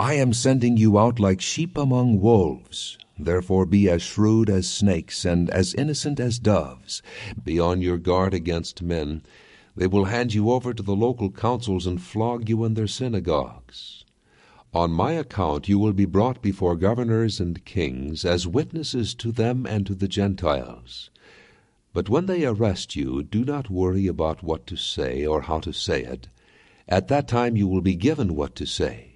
I am sending you out like sheep among wolves. Therefore be as shrewd as snakes and as innocent as doves. Be on your guard against men. They will hand you over to the local councils and flog you in their synagogues. On my account you will be brought before governors and kings as witnesses to them and to the Gentiles. But when they arrest you, do not worry about what to say or how to say it. At that time you will be given what to say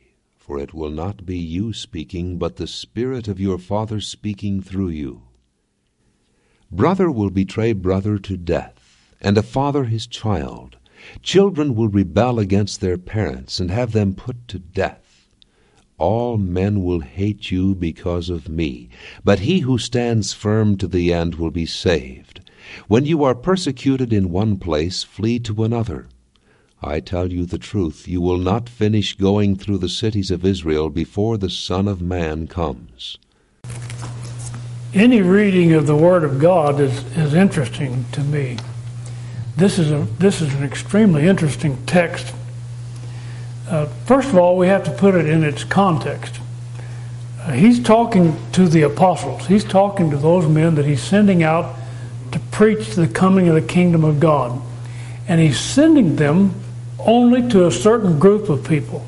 for it will not be you speaking, but the Spirit of your Father speaking through you. Brother will betray brother to death, and a father his child. Children will rebel against their parents and have them put to death. All men will hate you because of me, but he who stands firm to the end will be saved. When you are persecuted in one place, flee to another. I tell you the truth, you will not finish going through the cities of Israel before the Son of Man comes. Any reading of the Word of God is, is interesting to me. This is, a, this is an extremely interesting text. Uh, first of all, we have to put it in its context. Uh, he's talking to the apostles, he's talking to those men that he's sending out to preach the coming of the kingdom of God. And he's sending them only to a certain group of people.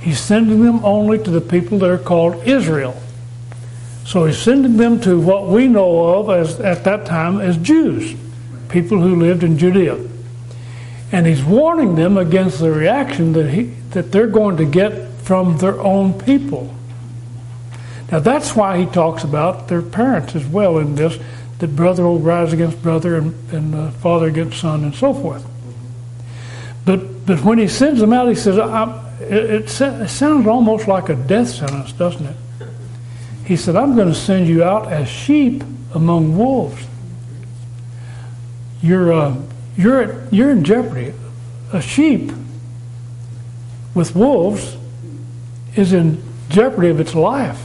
He's sending them only to the people that are called Israel. So he's sending them to what we know of as at that time as Jews, people who lived in Judea. And he's warning them against the reaction that he that they're going to get from their own people. Now that's why he talks about their parents as well in this, that brother will rise against brother and, and uh, father against son and so forth. But, but when he sends them out, he says, it, it, sounds almost like a death sentence, doesn't it? He said, I'm going to send you out as sheep among wolves. You're, uh, you're, you're in jeopardy. A sheep with wolves is in jeopardy of its life.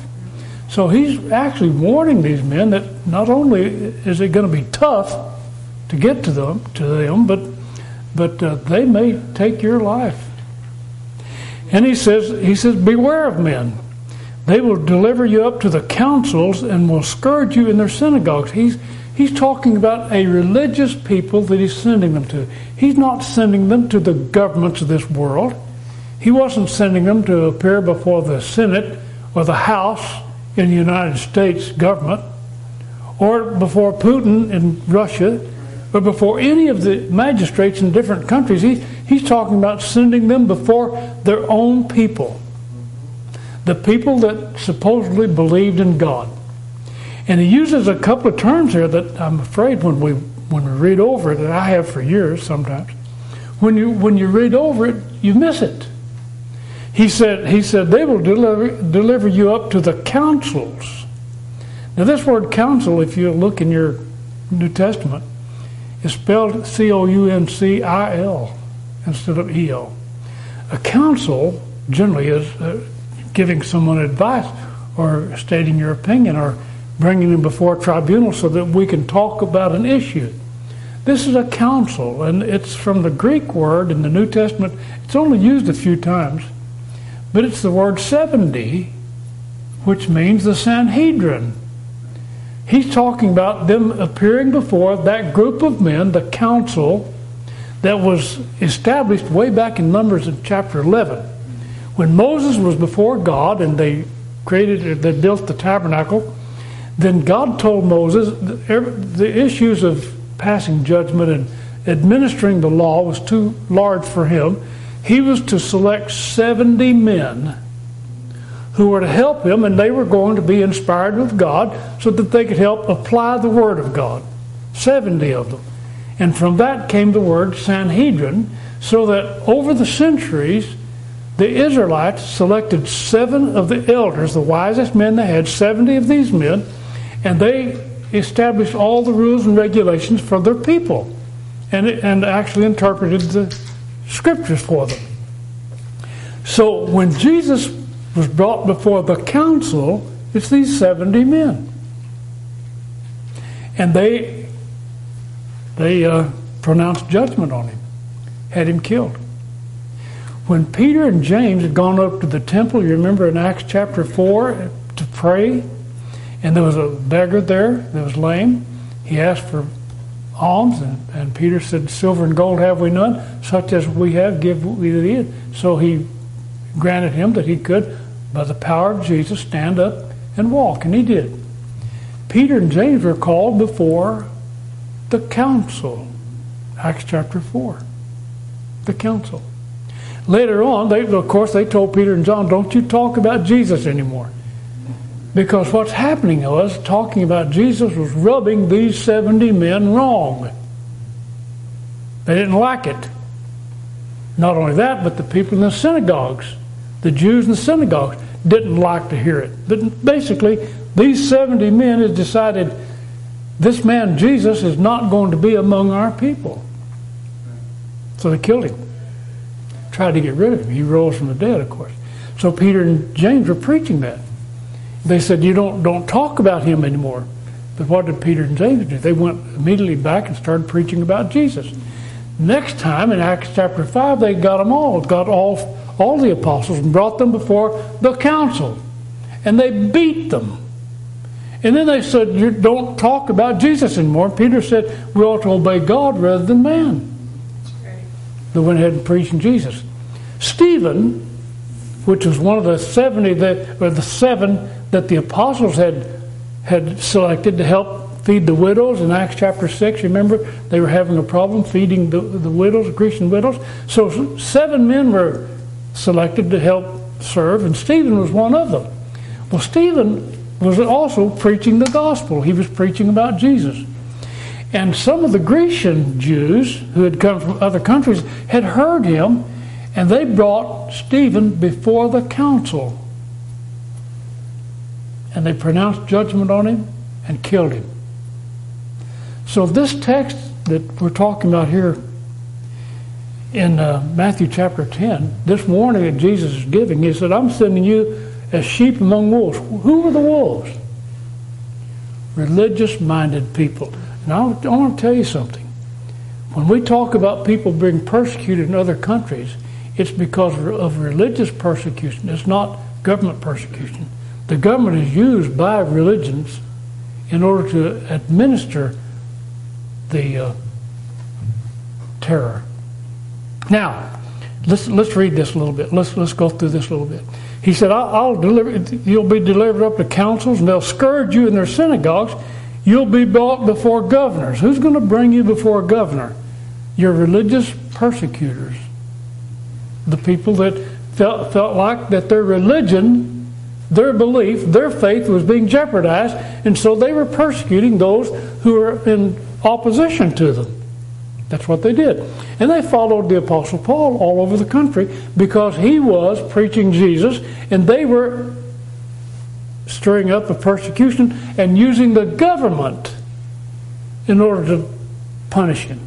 So he's actually warning these men that not only is it going to be tough to get to them, to them, but but uh, they may take your life. And he says, he says, beware of men. They will deliver you up to the councils and will scourge you in their synagogues. He's he's talking about a religious people that he's sending them to. He's not sending them to the governments of this world. He wasn't sending them to appear before the Senate or the House in the United States government or before Putin in Russia but before any of the magistrates in different countries, he, he's talking about sending them before their own people. The people that supposedly believed in God. And he uses a couple of terms here that I'm afraid when we when we read over it, and I have for years sometimes, when you when you read over it, you miss it. He said he said they will deliver deliver you up to the councils. Now this word council, if you look in your New Testament, is spelled C O U N C I L instead of E O. A council generally is uh, giving someone advice or stating your opinion or bringing them before a tribunal so that we can talk about an issue. This is a council, and it's from the Greek word in the New Testament. It's only used a few times, but it's the word 70, which means the Sanhedrin. He's talking about them appearing before that group of men, the council that was established way back in Numbers in chapter 11. When Moses was before God and they created, they built the tabernacle, then God told Moses the issues of passing judgment and administering the law was too large for him. He was to select 70 men who were to help him, and they were going to be inspired with God so that they could help apply the Word of God. 70 of them. And from that came the word Sanhedrin, so that over the centuries, the Israelites selected seven of the elders, the wisest men they had, 70 of these men, and they established all the rules and regulations for their people and, and actually interpreted the scriptures for them. So when Jesus was brought before the council, it's these 70 men. And they, they uh, pronounced judgment on him, had him killed. When Peter and James had gone up to the temple, you remember in Acts chapter 4 to pray, and there was a beggar there that was lame. He asked for alms, and, and Peter said, Silver and gold have we none, such as we have, give we thee. So he granted him that he could, by the power of Jesus, stand up and walk, and he did. Peter and James were called before the council. Acts chapter 4. The council. Later on, they, of course, they told Peter and John, don't you talk about Jesus anymore. Because what's happening was, talking about Jesus was rubbing these 70 men wrong. They didn't like it. Not only that, but the people in the synagogues, the Jews in the synagogues, didn't like to hear it. But basically, these 70 men had decided this man Jesus is not going to be among our people. So they killed him. Tried to get rid of him. He rose from the dead, of course. So Peter and James were preaching that. They said, You don't don't talk about him anymore. But what did Peter and James do? They went immediately back and started preaching about Jesus. Next time in Acts chapter 5, they got them all, got all, all the apostles and brought them before the council. And they beat them. And then they said, You don't talk about Jesus anymore. Peter said, We ought to obey God rather than man. They went ahead and preached Jesus. Stephen, which was one of the 70 that, or the seven that the apostles had, had selected to help feed the widows in Acts chapter 6. Remember, they were having a problem feeding the, the widows, Christian widows. So seven men were selected to help serve, and Stephen was one of them. Well, Stephen was also preaching the gospel. He was preaching about Jesus. And some of the Grecian Jews who had come from other countries had heard him, and they brought Stephen before the council. And they pronounced judgment on him and killed him. So, this text that we're talking about here in uh, Matthew chapter 10, this warning that Jesus is giving, he said, I'm sending you as sheep among wolves. Who are the wolves? Religious minded people. Now, I want to tell you something. When we talk about people being persecuted in other countries, it's because of religious persecution. It's not government persecution. The government is used by religions in order to administer the uh, terror. Now, let's let's read this a little bit. Let's let's go through this a little bit. He said, I'll, I'll deliver, you'll be delivered up to councils, and they'll scourge you in their synagogues. You'll be brought before governors. Who's going to bring you before a governor? Your religious persecutors. The people that felt, felt like that their religion, their belief, their faith was being jeopardized, and so they were persecuting those who were in opposition to them. That's what they did. And they followed the Apostle Paul all over the country because he was preaching Jesus and they were stirring up a persecution and using the government in order to punish him.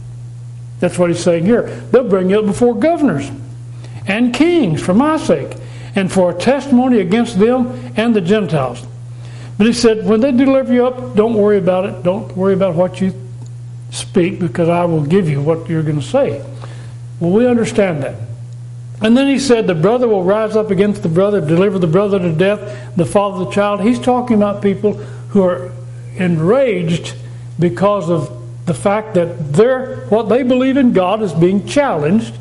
That's what he's saying here. They'll bring you up before governors and kings for my sake and for a testimony against them and the Gentiles. But he said, when they deliver you up, don't worry about it. Don't worry about what you speak because I will give you what you're going to say. Well, we understand that. And then he said, The brother will rise up against the brother, deliver the brother to death, the father the child. He's talking about people who are enraged because of the fact that their, what they believe in God is being challenged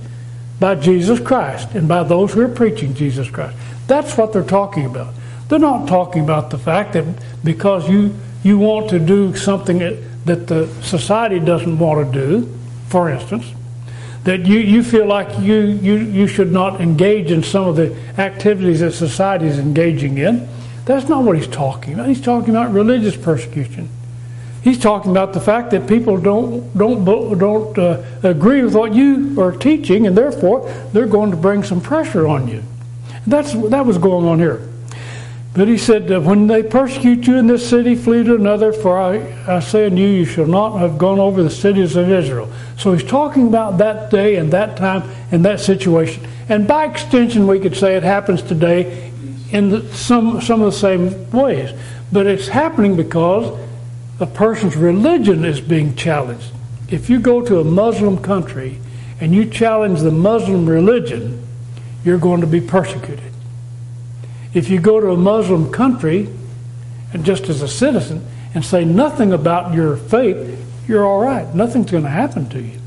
by Jesus Christ and by those who are preaching Jesus Christ. That's what they're talking about. They're not talking about the fact that because you, you want to do something that the society doesn't want to do, for instance, that you, you feel like you, you, you should not engage in some of the activities that society is engaging in. That's not what he's talking about. He's talking about religious persecution. He's talking about the fact that people don't don't don't uh, agree with what you are teaching, and therefore they're going to bring some pressure on you. That's that was going on here. But he said, When they persecute you in this city, flee to another, for I, I say unto you, you shall not have gone over the cities of Israel. So he's talking about that day and that time and that situation. And by extension, we could say it happens today in the, some, some of the same ways. But it's happening because a person's religion is being challenged. If you go to a Muslim country and you challenge the Muslim religion, you're going to be persecuted. If you go to a Muslim country, and just as a citizen, and say nothing about your faith, you're all right. Nothing's going to happen to you.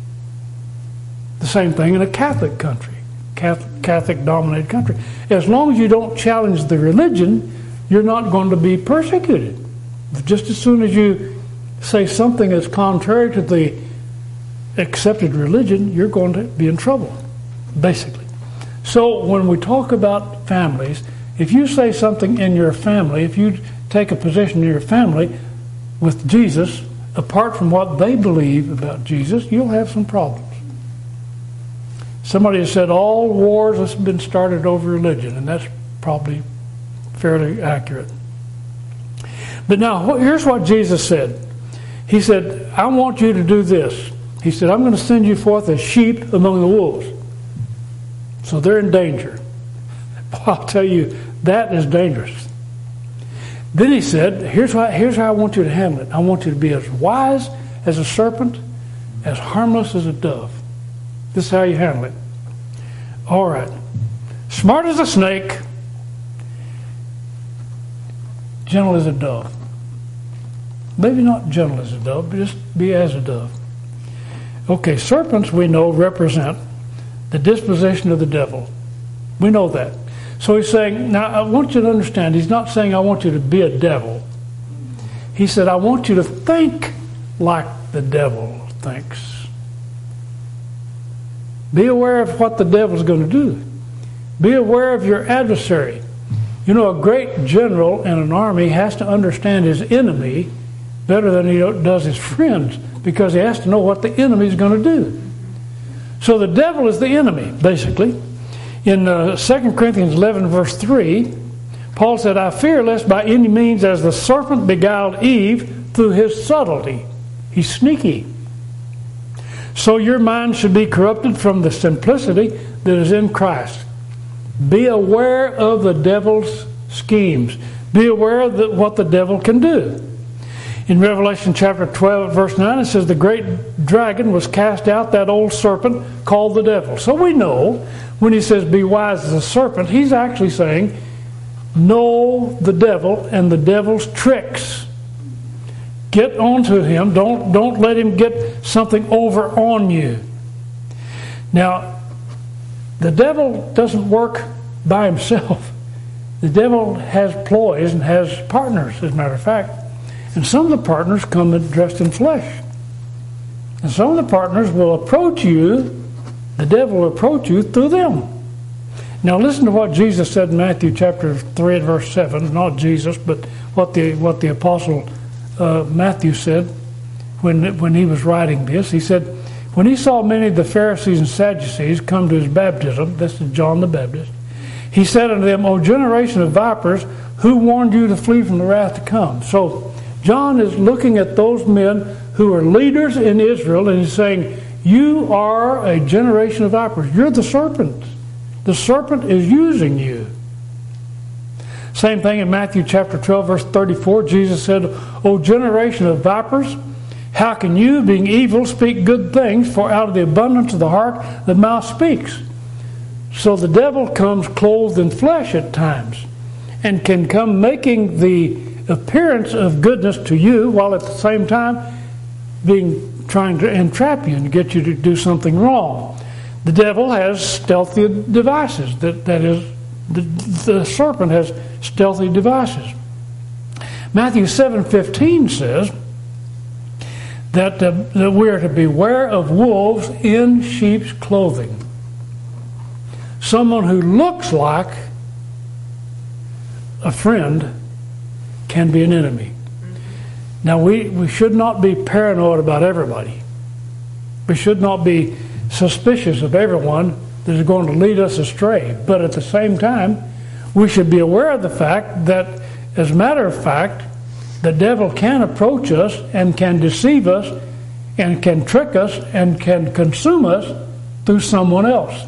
The same thing in a Catholic country, Catholic dominated country. As long as you don't challenge the religion, you're not going to be persecuted. Just as soon as you say something that's contrary to the accepted religion, you're going to be in trouble, basically. So when we talk about families, if you say something in your family, if you take a position in your family with Jesus, apart from what they believe about Jesus, you'll have some problems. Somebody has said all wars have been started over religion, and that's probably fairly accurate. But now, here's what Jesus said. He said, I want you to do this. He said, I'm going to send you forth as sheep among the wolves. So they're in danger. I'll tell you, that is dangerous. Then he said, here's how, here's how I want you to handle it. I want you to be as wise as a serpent, as harmless as a dove. This is how you handle it. All right. Smart as a snake, gentle as a dove. Maybe not gentle as a dove, but just be as a dove. Okay, serpents we know represent the disposition of the devil. We know that. So he's saying, now I want you to understand, he's not saying I want you to be a devil. He said, I want you to think like the devil thinks. Be aware of what the devil's going to do. Be aware of your adversary. You know, a great general in an army has to understand his enemy better than he does his friends because he has to know what the enemy is going to do. So the devil is the enemy, basically. In uh, 2 Corinthians 11, verse 3, Paul said, I fear lest by any means as the serpent beguiled Eve through his subtlety. He's sneaky. So your mind should be corrupted from the simplicity that is in Christ. Be aware of the devil's schemes. Be aware of what the devil can do. In Revelation chapter 12, verse 9, it says, The great dragon was cast out, that old serpent called the devil. So we know when he says, Be wise as a serpent, he's actually saying, Know the devil and the devil's tricks. Get onto him. Don't, don't let him get something over on you. Now, the devil doesn't work by himself. The devil has ploys and has partners, as a matter of fact. And some of the partners come dressed in flesh. And some of the partners will approach you, the devil will approach you through them. Now listen to what Jesus said in Matthew chapter 3 and verse 7. Not Jesus, but what the, what the apostle uh, Matthew said when, when he was writing this. He said, When he saw many of the Pharisees and Sadducees come to his baptism, this is John the Baptist, he said unto them, O generation of vipers, who warned you to flee from the wrath to come? So John is looking at those men who are leaders in Israel and he's saying, You are a generation of vipers. You're the serpent. The serpent is using you. Same thing in Matthew chapter 12, verse 34. Jesus said, O generation of vipers, how can you, being evil, speak good things? For out of the abundance of the heart, the mouth speaks. So the devil comes clothed in flesh at times and can come making the appearance of goodness to you while at the same time being trying to entrap you and get you to do something wrong. The devil has stealthy devices. That, that is, the, the serpent has stealthy devices. Matthew 7:15 says that, uh, that we are to beware of wolves in sheep's clothing. Someone who looks like a friend can be an enemy. Now, we, we should not be paranoid about everybody. We should not be suspicious of everyone that is going to lead us astray. But at the same time, we should be aware of the fact that, as a matter of fact, the devil can approach us and can deceive us and can trick us and can consume us through someone else,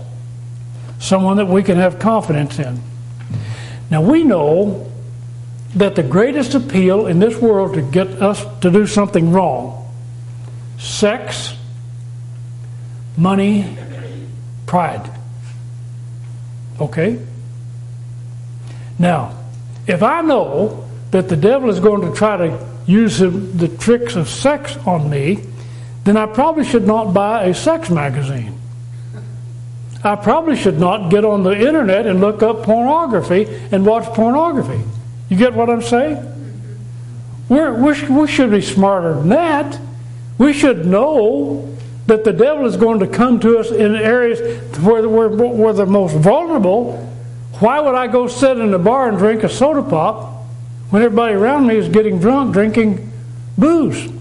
someone that we can have confidence in. Now, we know that the greatest appeal in this world to get us to do something wrong sex, money, pride. Okay? Now, if I know that the devil is going to try to use the tricks of sex on me, then I probably should not buy a sex magazine. I probably should not get on the internet and look up pornography and watch pornography. You get what I'm saying? We're, we're, we should be smarter than that. We should know that the devil is going to come to us in areas where we're, we're the most vulnerable. Why would I go sit in a bar and drink a soda pop when everybody around me is getting drunk drinking booze?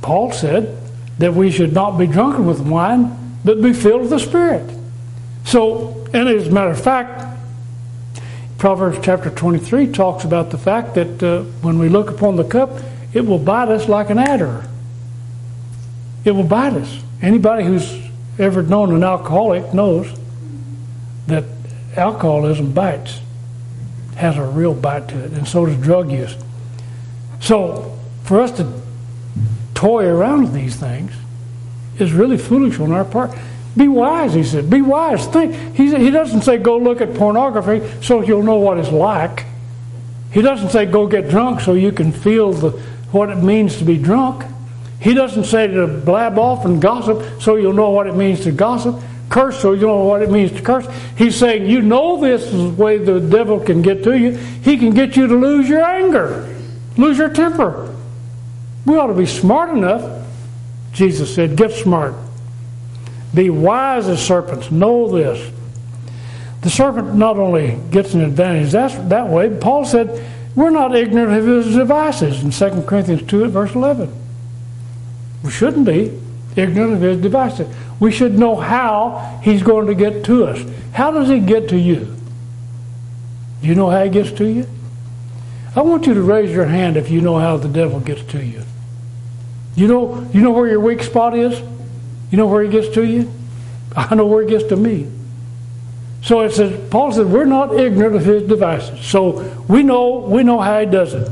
Paul said that we should not be drunken with wine, but be filled with the Spirit. So, and as a matter of fact, Proverbs chapter 23 talks about the fact that uh, when we look upon the cup, it will bite us like an adder. It will bite us. Anybody who's ever known an alcoholic knows that alcoholism bites, has a real bite to it, and so does drug use. So, for us to toy around with these things is really foolish on our part. Be wise, he said. Be wise. Think. He, he doesn't say go look at pornography so you'll know what it's like. He doesn't say go get drunk so you can feel the, what it means to be drunk. He doesn't say to blab off and gossip so you'll know what it means to gossip. Curse so you'll know what it means to curse. He's saying you know this is the way the devil can get to you. He can get you to lose your anger, lose your temper. We ought to be smart enough Jesus said, Get smart. Be wise as serpents. Know this. The serpent not only gets an advantage that's, that way, Paul said, We're not ignorant of his devices in 2 Corinthians 2 at verse 11. We shouldn't be ignorant of his devices. We should know how he's going to get to us. How does he get to you? Do you know how he gets to you? I want you to raise your hand if you know how the devil gets to you. You know, you know where your weak spot is? You know where he gets to you? I know where he gets to me. So it says, Paul says, we're not ignorant of his devices. So we know, we know how he does it.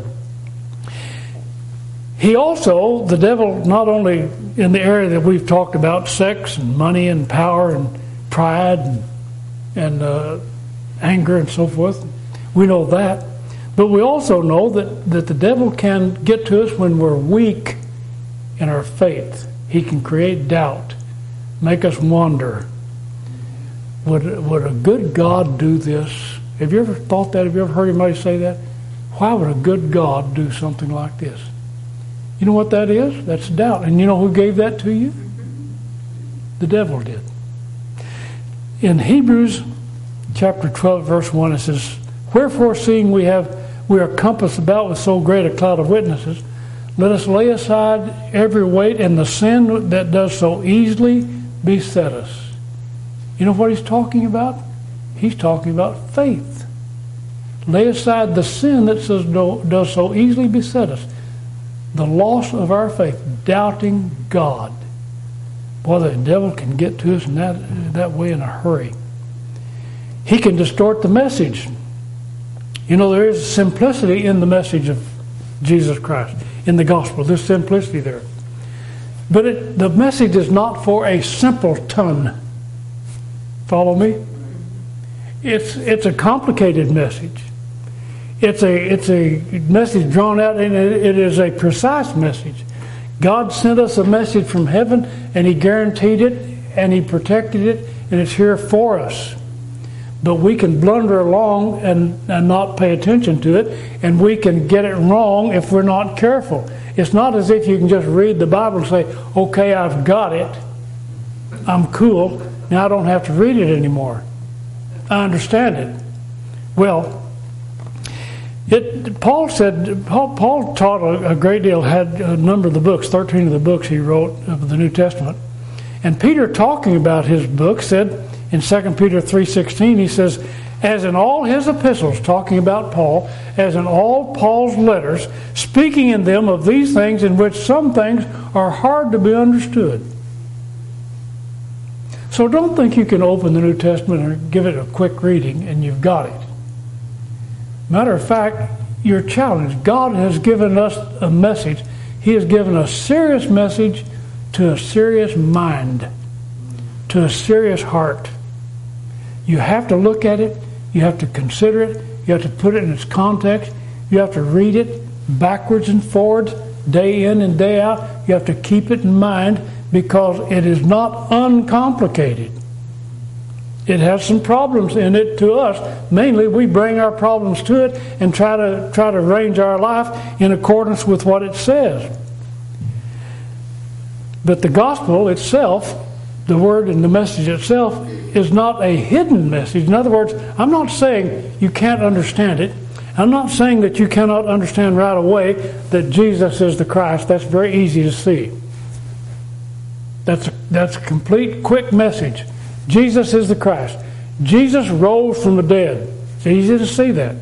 He also, the devil, not only in the area that we've talked about, sex and money and power and pride and, and uh, anger and so forth, we know that. But we also know that, that the devil can get to us when we're weak in our faith. He can create doubt, make us wonder. Would, would a good God do this? Have you ever thought that? Have you ever heard anybody say that? Why would a good God do something like this? You know what that is? That's doubt. And you know who gave that to you? The devil did. In Hebrews chapter 12, verse 1, it says, Wherefore, seeing we have we are compassed about with so great a cloud of witnesses, let us lay aside every weight and the sin that does so easily beset us. You know what he's talking about? He's talking about faith. Lay aside the sin that says, does so easily beset us. The loss of our faith, doubting God. Boy, the devil can get to us in that, that way in a hurry. He can distort the message. You know, there is simplicity in the message of Jesus Christ in the gospel. There's simplicity there. But it, the message is not for a simpleton. Follow me? It's, it's a complicated message. It's a, it's a message drawn out, and it, it is a precise message. God sent us a message from heaven, and He guaranteed it, and He protected it, and it's here for us but we can blunder along and, and not pay attention to it, and we can get it wrong if we're not careful. It's not as if you can just read the Bible and say, okay, I've got it. I'm cool. Now I don't have to read it anymore. I understand it. Well, it, Paul said, Paul, Paul taught a, a, great deal, had a number of the books, 13 of the books he wrote of the New Testament. And Peter, talking about his book, said, in 2 Peter 3:16 he says as in all his epistles talking about Paul as in all Paul's letters speaking in them of these things in which some things are hard to be understood. So don't think you can open the New Testament and give it a quick reading and you've got it. Matter of fact you're challenged God has given us a message. He has given a serious message to a serious mind to a serious heart You have to look at it, you have to consider it, you have to put it in its context, you have to read it backwards and forwards, day in and day out. You have to keep it in mind because it is not uncomplicated. It has some problems in it to us. Mainly, we bring our problems to it and try to try to arrange our life in accordance with what it says. But the gospel itself, the word and the message itself, is not a hidden message. In other words, I'm not saying you can't understand it. I'm not saying that you cannot understand right away that Jesus is the Christ. That's very easy to see. That's, that's a complete, quick message. Jesus is the Christ. Jesus rose from the dead. It's easy to see that.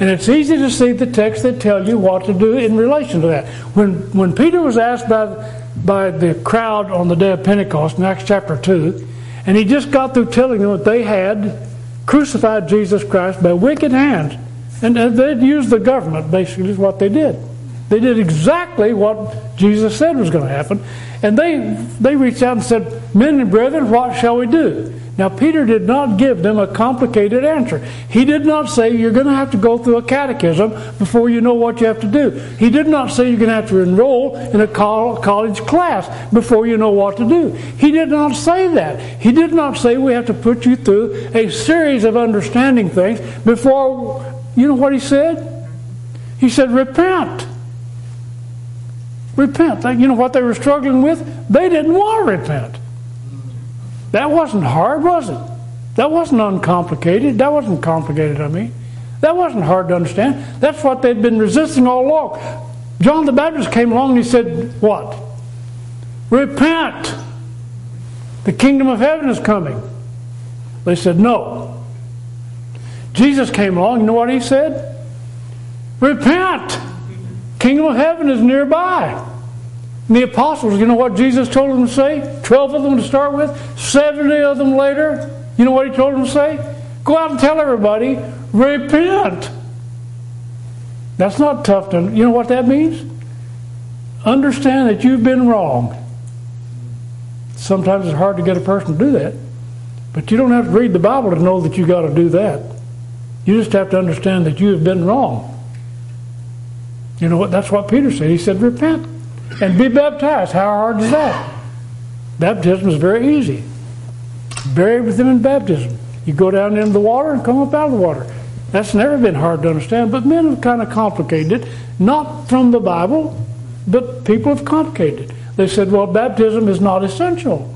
And it's easy to see the texts that tell you what to do in relation to that. When, when Peter was asked by, by the crowd on the day of Pentecost in Acts chapter 2, and he just got through telling them that they had crucified Jesus Christ by wicked hands. And they'd used the government, basically, is what they did. They did exactly what Jesus said was going to happen. And they, they reached out and said, Men and brethren, what shall we do? Now, Peter did not give them a complicated answer. He did not say you're going to have to go through a catechism before you know what you have to do. He did not say you're going to have to enroll in a college class before you know what to do. He did not say that. He did not say we have to put you through a series of understanding things before, you know what he said? He said, repent. Repent. You know what they were struggling with? They didn't want to repent. That wasn't hard, was it? That wasn't uncomplicated. That wasn't complicated, I mean. That wasn't hard to understand. That's what they'd been resisting all along. John the Baptist came along and he said, What? Repent. The kingdom of heaven is coming. They said, No. Jesus came along, you know what he said? Repent. Kingdom of heaven is nearby. The apostles, you know what Jesus told them to say? Twelve of them to start with, seventy of them later. You know what he told them to say? Go out and tell everybody, repent. That's not tough to, you know what that means? Understand that you've been wrong. Sometimes it's hard to get a person to do that. But you don't have to read the Bible to know that you got to do that. You just have to understand that you have been wrong. You know what? That's what Peter said. He said, repent and be baptized. How hard is that? Baptism is very easy. Bury with them in baptism. You go down into the water and come up out of the water. That's never been hard to understand, but men have kind of complicated it. Not from the Bible, but people have complicated it. They said, well, baptism is not essential.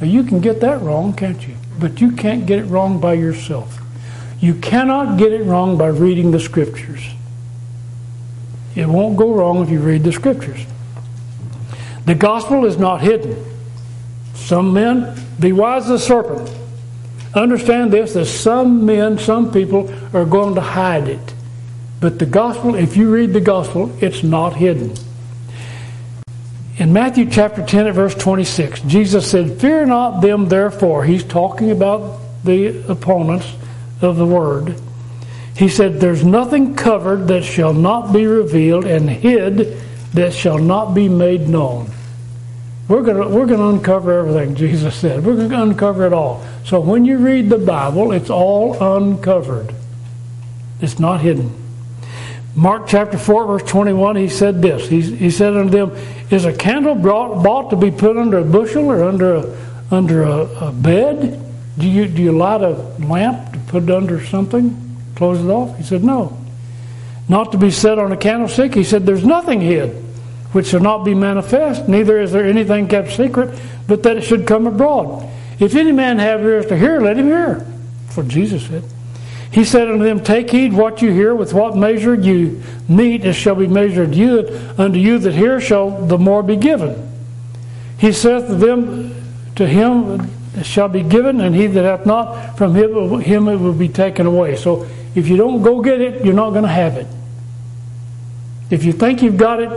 Now, you can get that wrong, can't you? But you can't get it wrong by yourself. You cannot get it wrong by reading the scriptures. It won't go wrong if you read the scriptures. The gospel is not hidden. Some men, be wise as a serpent. Understand this that some men, some people are going to hide it. But the gospel, if you read the gospel, it's not hidden. In Matthew chapter 10 at verse 26, Jesus said, Fear not them therefore. He's talking about the opponents of the word. He said, There's nothing covered that shall not be revealed, and hid that shall not be made known. We're going we're gonna uncover everything, Jesus said. We're going to uncover it all. So when you read the Bible, it's all uncovered, it's not hidden. Mark chapter 4, verse 21, he said this. He, he said unto them, Is a candle brought, bought to be put under a bushel or under a, under a, a bed? Do you, do you light a lamp to put under something? Close it off? He said, No. Not to be set on a candlestick? He said, There's nothing hid which shall not be manifest, neither is there anything kept secret, but that it should come abroad. If any man have ears to hear, let him hear. What Jesus said. He said unto them, Take heed what you hear, with what measure you meet, it shall be measured you, unto you that hear shall the more be given. He saith to them, To him shall be given, and he that hath not, from him it will be taken away. So if you don't go get it, you're not going to have it. If you think you've got it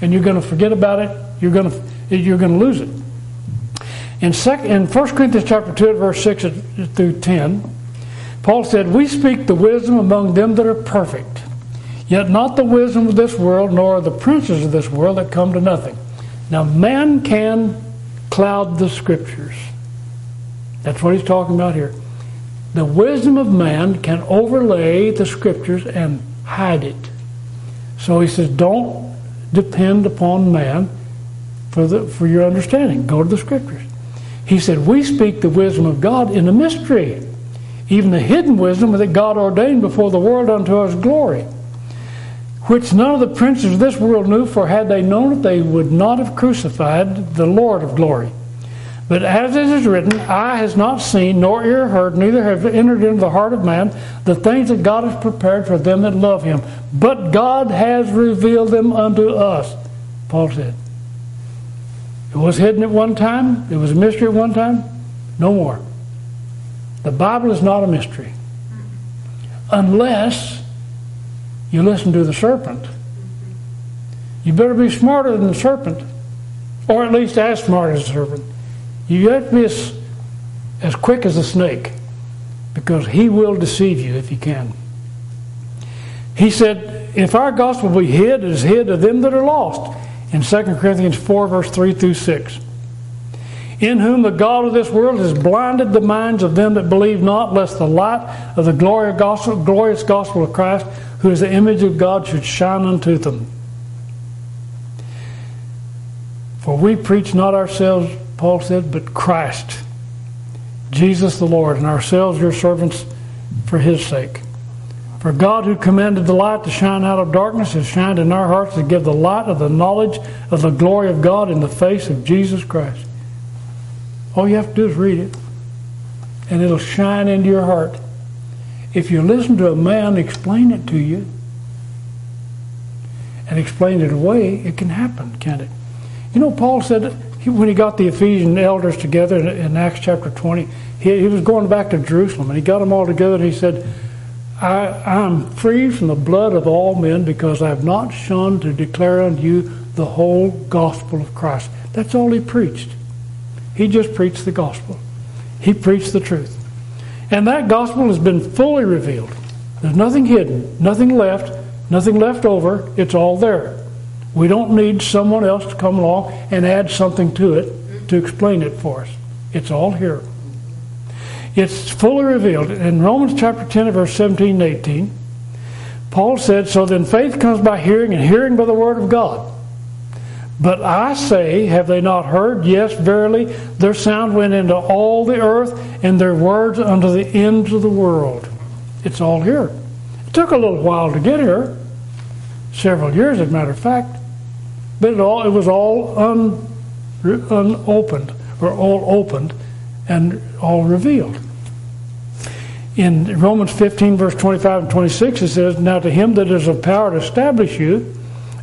and you're going to forget about it, you're going to you're going to lose it. In, sec, in 1 Corinthians chapter 2, verse 6 through 10, Paul said, We speak the wisdom among them that are perfect, yet not the wisdom of this world, nor the princes of this world that come to nothing. Now, man can cloud the scriptures. That's what he's talking about here. The wisdom of man can overlay the scriptures and hide it. So he says, don't depend upon man for, the, for your understanding. Go to the scriptures. He said, We speak the wisdom of God in a mystery, even the hidden wisdom that God ordained before the world unto us glory, which none of the princes of this world knew, for had they known it, they would not have crucified the Lord of glory. But as it is written, eye has not seen, nor ear heard, neither have entered into the heart of man the things that God has prepared for them that love him. But God has revealed them unto us, Paul said. It was hidden at one time, it was a mystery at one time, no more. The Bible is not a mystery. Unless you listen to the serpent. You better be smarter than the serpent, or at least as smart as the serpent. You to be as, quick as a snake, because he will deceive you if he can. He said, If our gospel be hid, it is hid to them that are lost in 2 Corinthians 4, verse 3 through 6. In whom the God of this world has blinded the minds of them that believe not, lest the light of the glorious gospel of Christ, who is the image of God, should shine unto them. For we preach not ourselves, Paul said, but Christ, Jesus the Lord, and ourselves your servants for his sake. For God, who commanded the light to shine out of darkness, has shined in our hearts to give the light of the knowledge of the glory of God in the face of Jesus Christ. All you have to do is read it, and it'll shine into your heart. If you listen to a man explain it to you and explain it away, it can happen, can't it? You know, Paul said when he got the Ephesian elders together in Acts chapter 20, he, was going back to Jerusalem, and he got them all together, and he said, I, am free from the blood of all men because I have not shunned to declare unto you the whole gospel of Christ. That's all he preached. He just preached the gospel. He preached the truth. And that gospel has been fully revealed. There's nothing hidden, nothing left, nothing left over. It's all there. We don't need someone else to come along and add something to it to explain it for us. It's all here. It's fully revealed. In Romans chapter 10, verse 17 and 18, Paul said, So then faith comes by hearing, and hearing by the word of God. But I say, have they not heard? Yes, verily, their sound went into all the earth, and their words unto the ends of the world. It's all here. It took a little while to get here, several years, as a matter of fact, but it all it was all un, unopened or all opened and all revealed. In Romans 15, verse 25 and 26, it says, Now to him that is of power to establish you,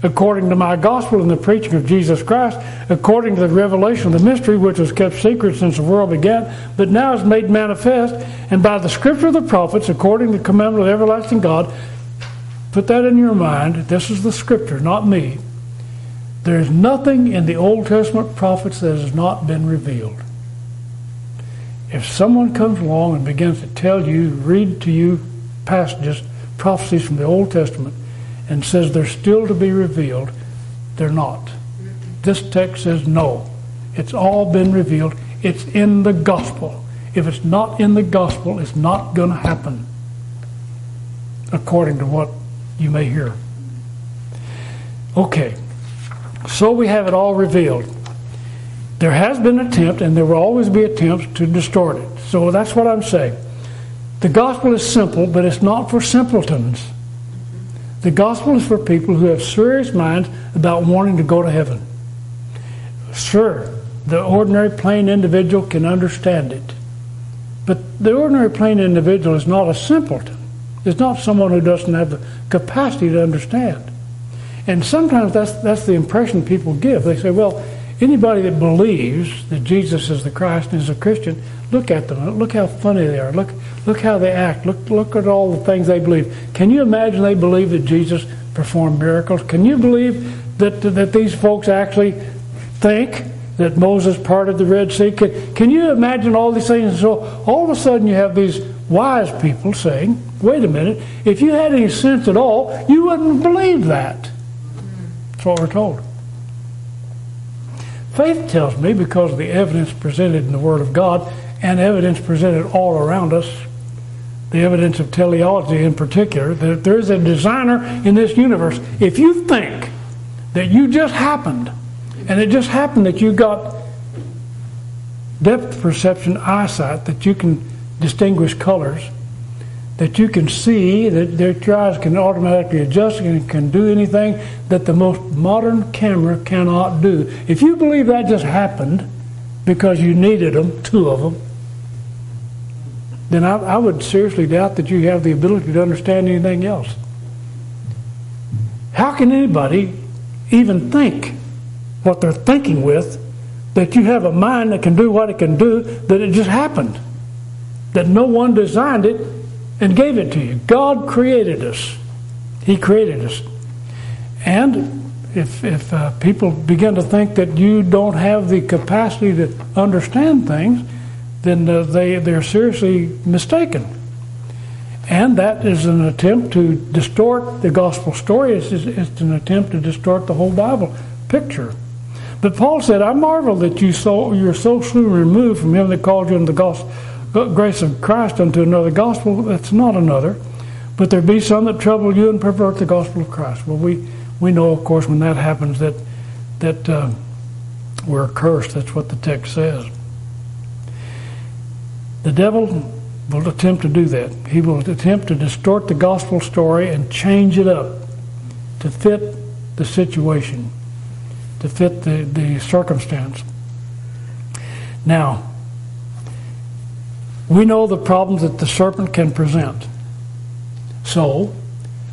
according to my gospel and the preaching of Jesus Christ, according to the revelation of the mystery which was kept secret since the world began, but now is made manifest, and by the scripture of the prophets, according to the commandment of everlasting God, put that in your mind. This is the scripture, not me. There is nothing in the Old Testament prophets that has not been revealed. If someone comes along and begins to tell you, read to you passages, prophecies from the Old Testament, and says they're still to be revealed, they're not. This text says no. It's all been revealed. It's in the gospel. If it's not in the gospel, it's not going to happen, according to what you may hear. Okay, so we have it all revealed. There has been an attempt, and there will always be attempts to distort it. So that's what I'm saying. The gospel is simple, but it's not for simpletons. The gospel is for people who have serious minds about wanting to go to heaven. Sure, the ordinary plain individual can understand it. But the ordinary plain individual is not a simpleton. It's not someone who doesn't have the capacity to understand. And sometimes that's, that's the impression people give. They say, well, Anybody that believes that Jesus is the Christ and is a Christian, look at them. Look how funny they are. Look, look how they act. Look, look at all the things they believe. Can you imagine they believe that Jesus performed miracles? Can you believe that, that these folks actually think that Moses parted the Red Sea? Can, can you imagine all these things? So all of a sudden you have these wise people saying, wait a minute, if you had any sense at all, you wouldn't believe that. What we're told. Faith tells me because of the evidence presented in the Word of God and evidence presented all around us the evidence of teleology in particular, that there is a designer in this universe. If you think that you just happened, and it just happened that you got depth perception eyesight, that you can distinguish colors, that you can see, that, their eyes can automatically adjust and can do anything that the most modern camera cannot do. If you believe that just happened because you needed them, two of them, then I, I would seriously doubt that you have the ability to understand anything else. How can anybody even think what they're thinking with that you have a mind that can do what it can do, that it just happened? That no one designed it and gave it to you. God created us. He created us. And if, if uh, people begin to think that you don't have the capacity to understand things, then uh, they, they're seriously mistaken. And that is an attempt to distort the gospel story. It's, it's an attempt to distort the whole Bible picture. But Paul said, I marvel that you so, you're so soon removed from him that called you into the gospel, grace of Christ unto another gospel. That's not another. But there be some that trouble you and pervert the gospel of Christ. Well, we, we know, of course, when that happens that, that uh, we're cursed. That's what the text says. The devil will attempt to do that. He will attempt to distort the gospel story and change it up to fit the situation, to fit the, the circumstance. Now, we know the problems that the serpent can present. So,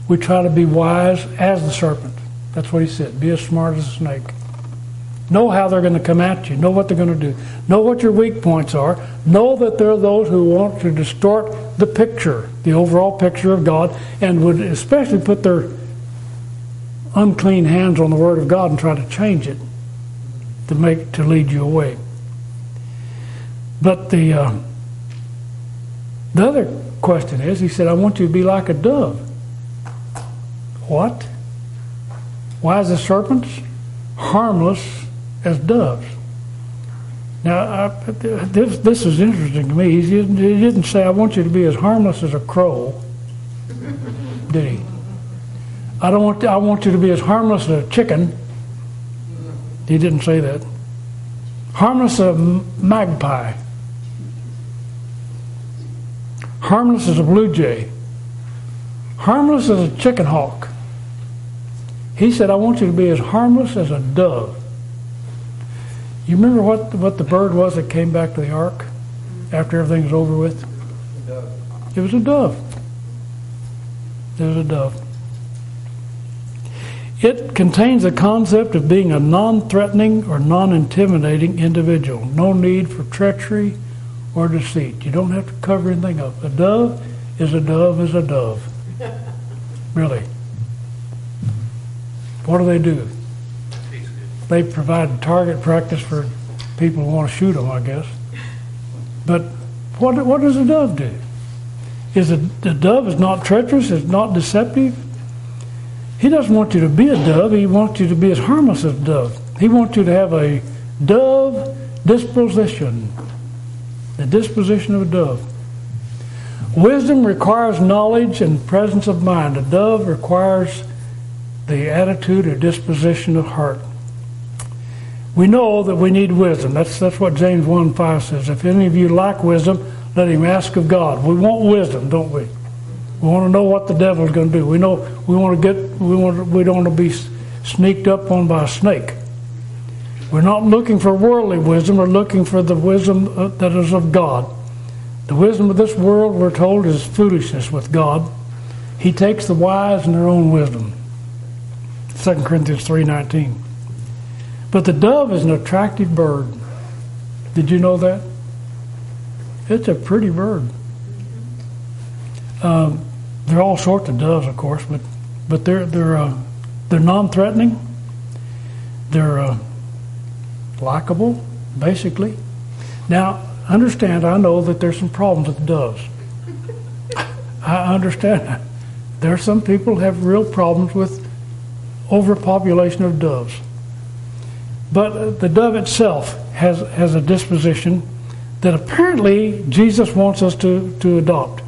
we try to be wise as the serpent. That's what he said. Be as smart as a snake. Know how they're going to come at you. Know what they're going to do. Know what your weak points are. Know that there are those who want to distort the picture, the overall picture of God, and would especially put their unclean hands on the Word of God and try to change it to make to lead you away. But the uh, the other question is, he said, "I want you to be like a dove." What? Why is the serpents harmless as doves. Now, I, this, this is interesting to me. He didn't, he didn't say, I want you to be as harmless as a crow, did he? I don't want I want you to be as harmless as a chicken. He didn't say that. Harmless as a magpie. Harmless as a blue jay. Harmless as a chicken hawk. He said, I want you to be as harmless as a dove. You remember what what the bird was that came back to the ark after everything was over with? It was a dove. It was a dove. It contains the concept of being a non threatening or non intimidating individual. No need for treachery or deceit. You don't have to cover anything up. A dove is a dove is a dove. Really. What do they do? they provide target practice for people who want to shoot them, I guess. But what, what does a dove do? Is a, the dove is not treacherous, it's not deceptive. He doesn't want you to be a dove, he wants you to be as harmless as a dove. He wants you to have a dove disposition, the disposition of a dove. Wisdom requires knowledge and presence of mind. A dove requires the attitude or disposition of heart. We know that we need wisdom. That's, that's what James 1 5 says. If any of you lack wisdom, let him ask of God. We want wisdom, don't we? We want to know what the devil is going to do. We know we want to get we want we don't want to be sneaked up on by a snake. We're not looking for worldly wisdom. We're looking for the wisdom uh, that is of God. The wisdom of this world, we're told, is foolishness with God. He takes the wise in their own wisdom. 2 Corinthians three nineteen. But the dove is an attractive bird. Did you know that? It's a pretty bird. Um, there are all sorts of doves, of course, but but they're they're uh, they're non-threatening. They're uh, likable, basically. Now, understand. I know that there's some problems with doves. I understand that. There are some people who have real problems with overpopulation of doves. But uh, the dove itself has, has a disposition that apparently Jesus wants us to, to adopt.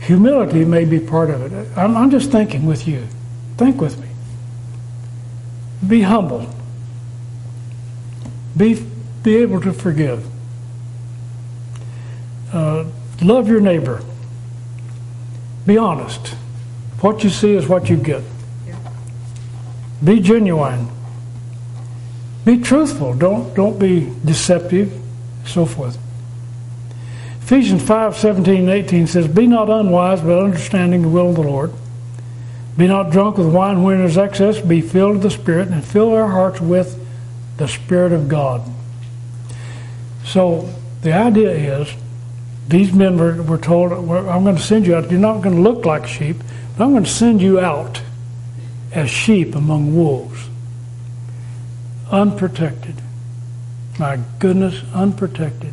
Humility may be part of it. I'm, I'm just thinking with you. Think with me. Be humble. Be, be able to forgive. Uh, love your neighbor. Be honest. What you see is what you get. Be genuine. Be truthful. Don't, don't be deceptive, so forth. Ephesians 5 17 and 18 says, Be not unwise, but understanding the will of the Lord. Be not drunk with wine wherein is excess, be filled with the Spirit, and fill our hearts with the Spirit of God. So the idea is these men were, were told, I'm going to send you out. You're not going to look like sheep, but I'm going to send you out as sheep among wolves. Unprotected. My goodness, unprotected.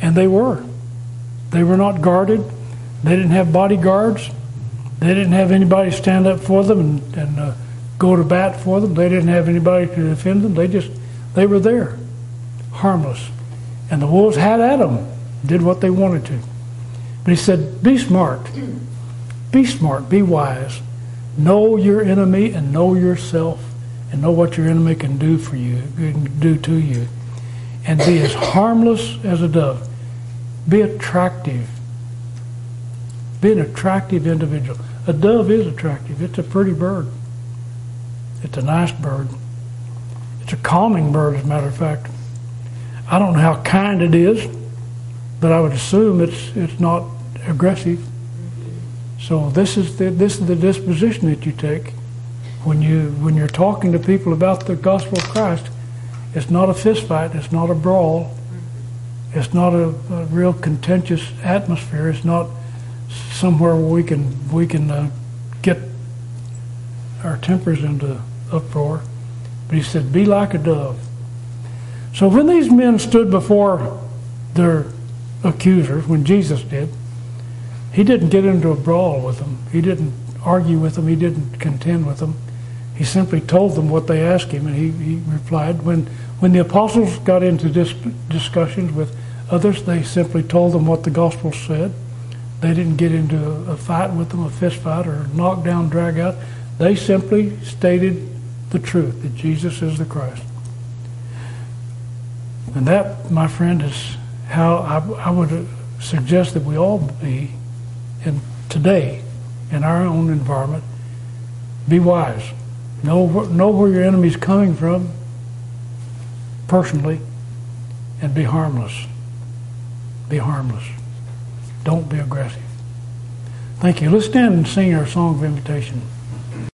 And they were. They were not guarded. They didn't have bodyguards. They didn't have anybody stand up for them and, and uh, go to bat for them. They didn't have anybody to defend them. They just, they were there, harmless. And the wolves had at them, did what they wanted to. But he said, be smart. Be smart. Be wise. Know your enemy and know yourself and know what your enemy can do for you, can do to you. And be as harmless as a dove. Be attractive. Be an attractive individual. A dove is attractive. It's a pretty bird. It's a nice bird. It's a calming bird, as a matter of fact. I don't know how kind it is, but I would assume it's it's not aggressive. So this is the this is the disposition that you take when you when you're talking to people about the gospel of Christ. It's not a fist fight. It's not a brawl. It's not a, a real contentious atmosphere. It's not somewhere where we can we can uh, get our tempers into uproar. But he said, "Be like a dove." So when these men stood before their accusers, when Jesus did, he didn't get into a brawl with them. He didn't argue with them. He didn't contend with them. He simply told them what they asked him, and he, he replied. When when the apostles got into dis- discussions with others, they simply told them what the gospel said. They didn't get into a, a fight with them, a fist fight, or knock down, drag out. They simply stated the truth that Jesus is the Christ. And that, my friend, is how I, I would suggest that we all be in today in our own environment. Be wise. Know, know where your enemy's coming from personally and be harmless. Be harmless. Don't be aggressive. Thank you. Let's stand and sing our song of invitation.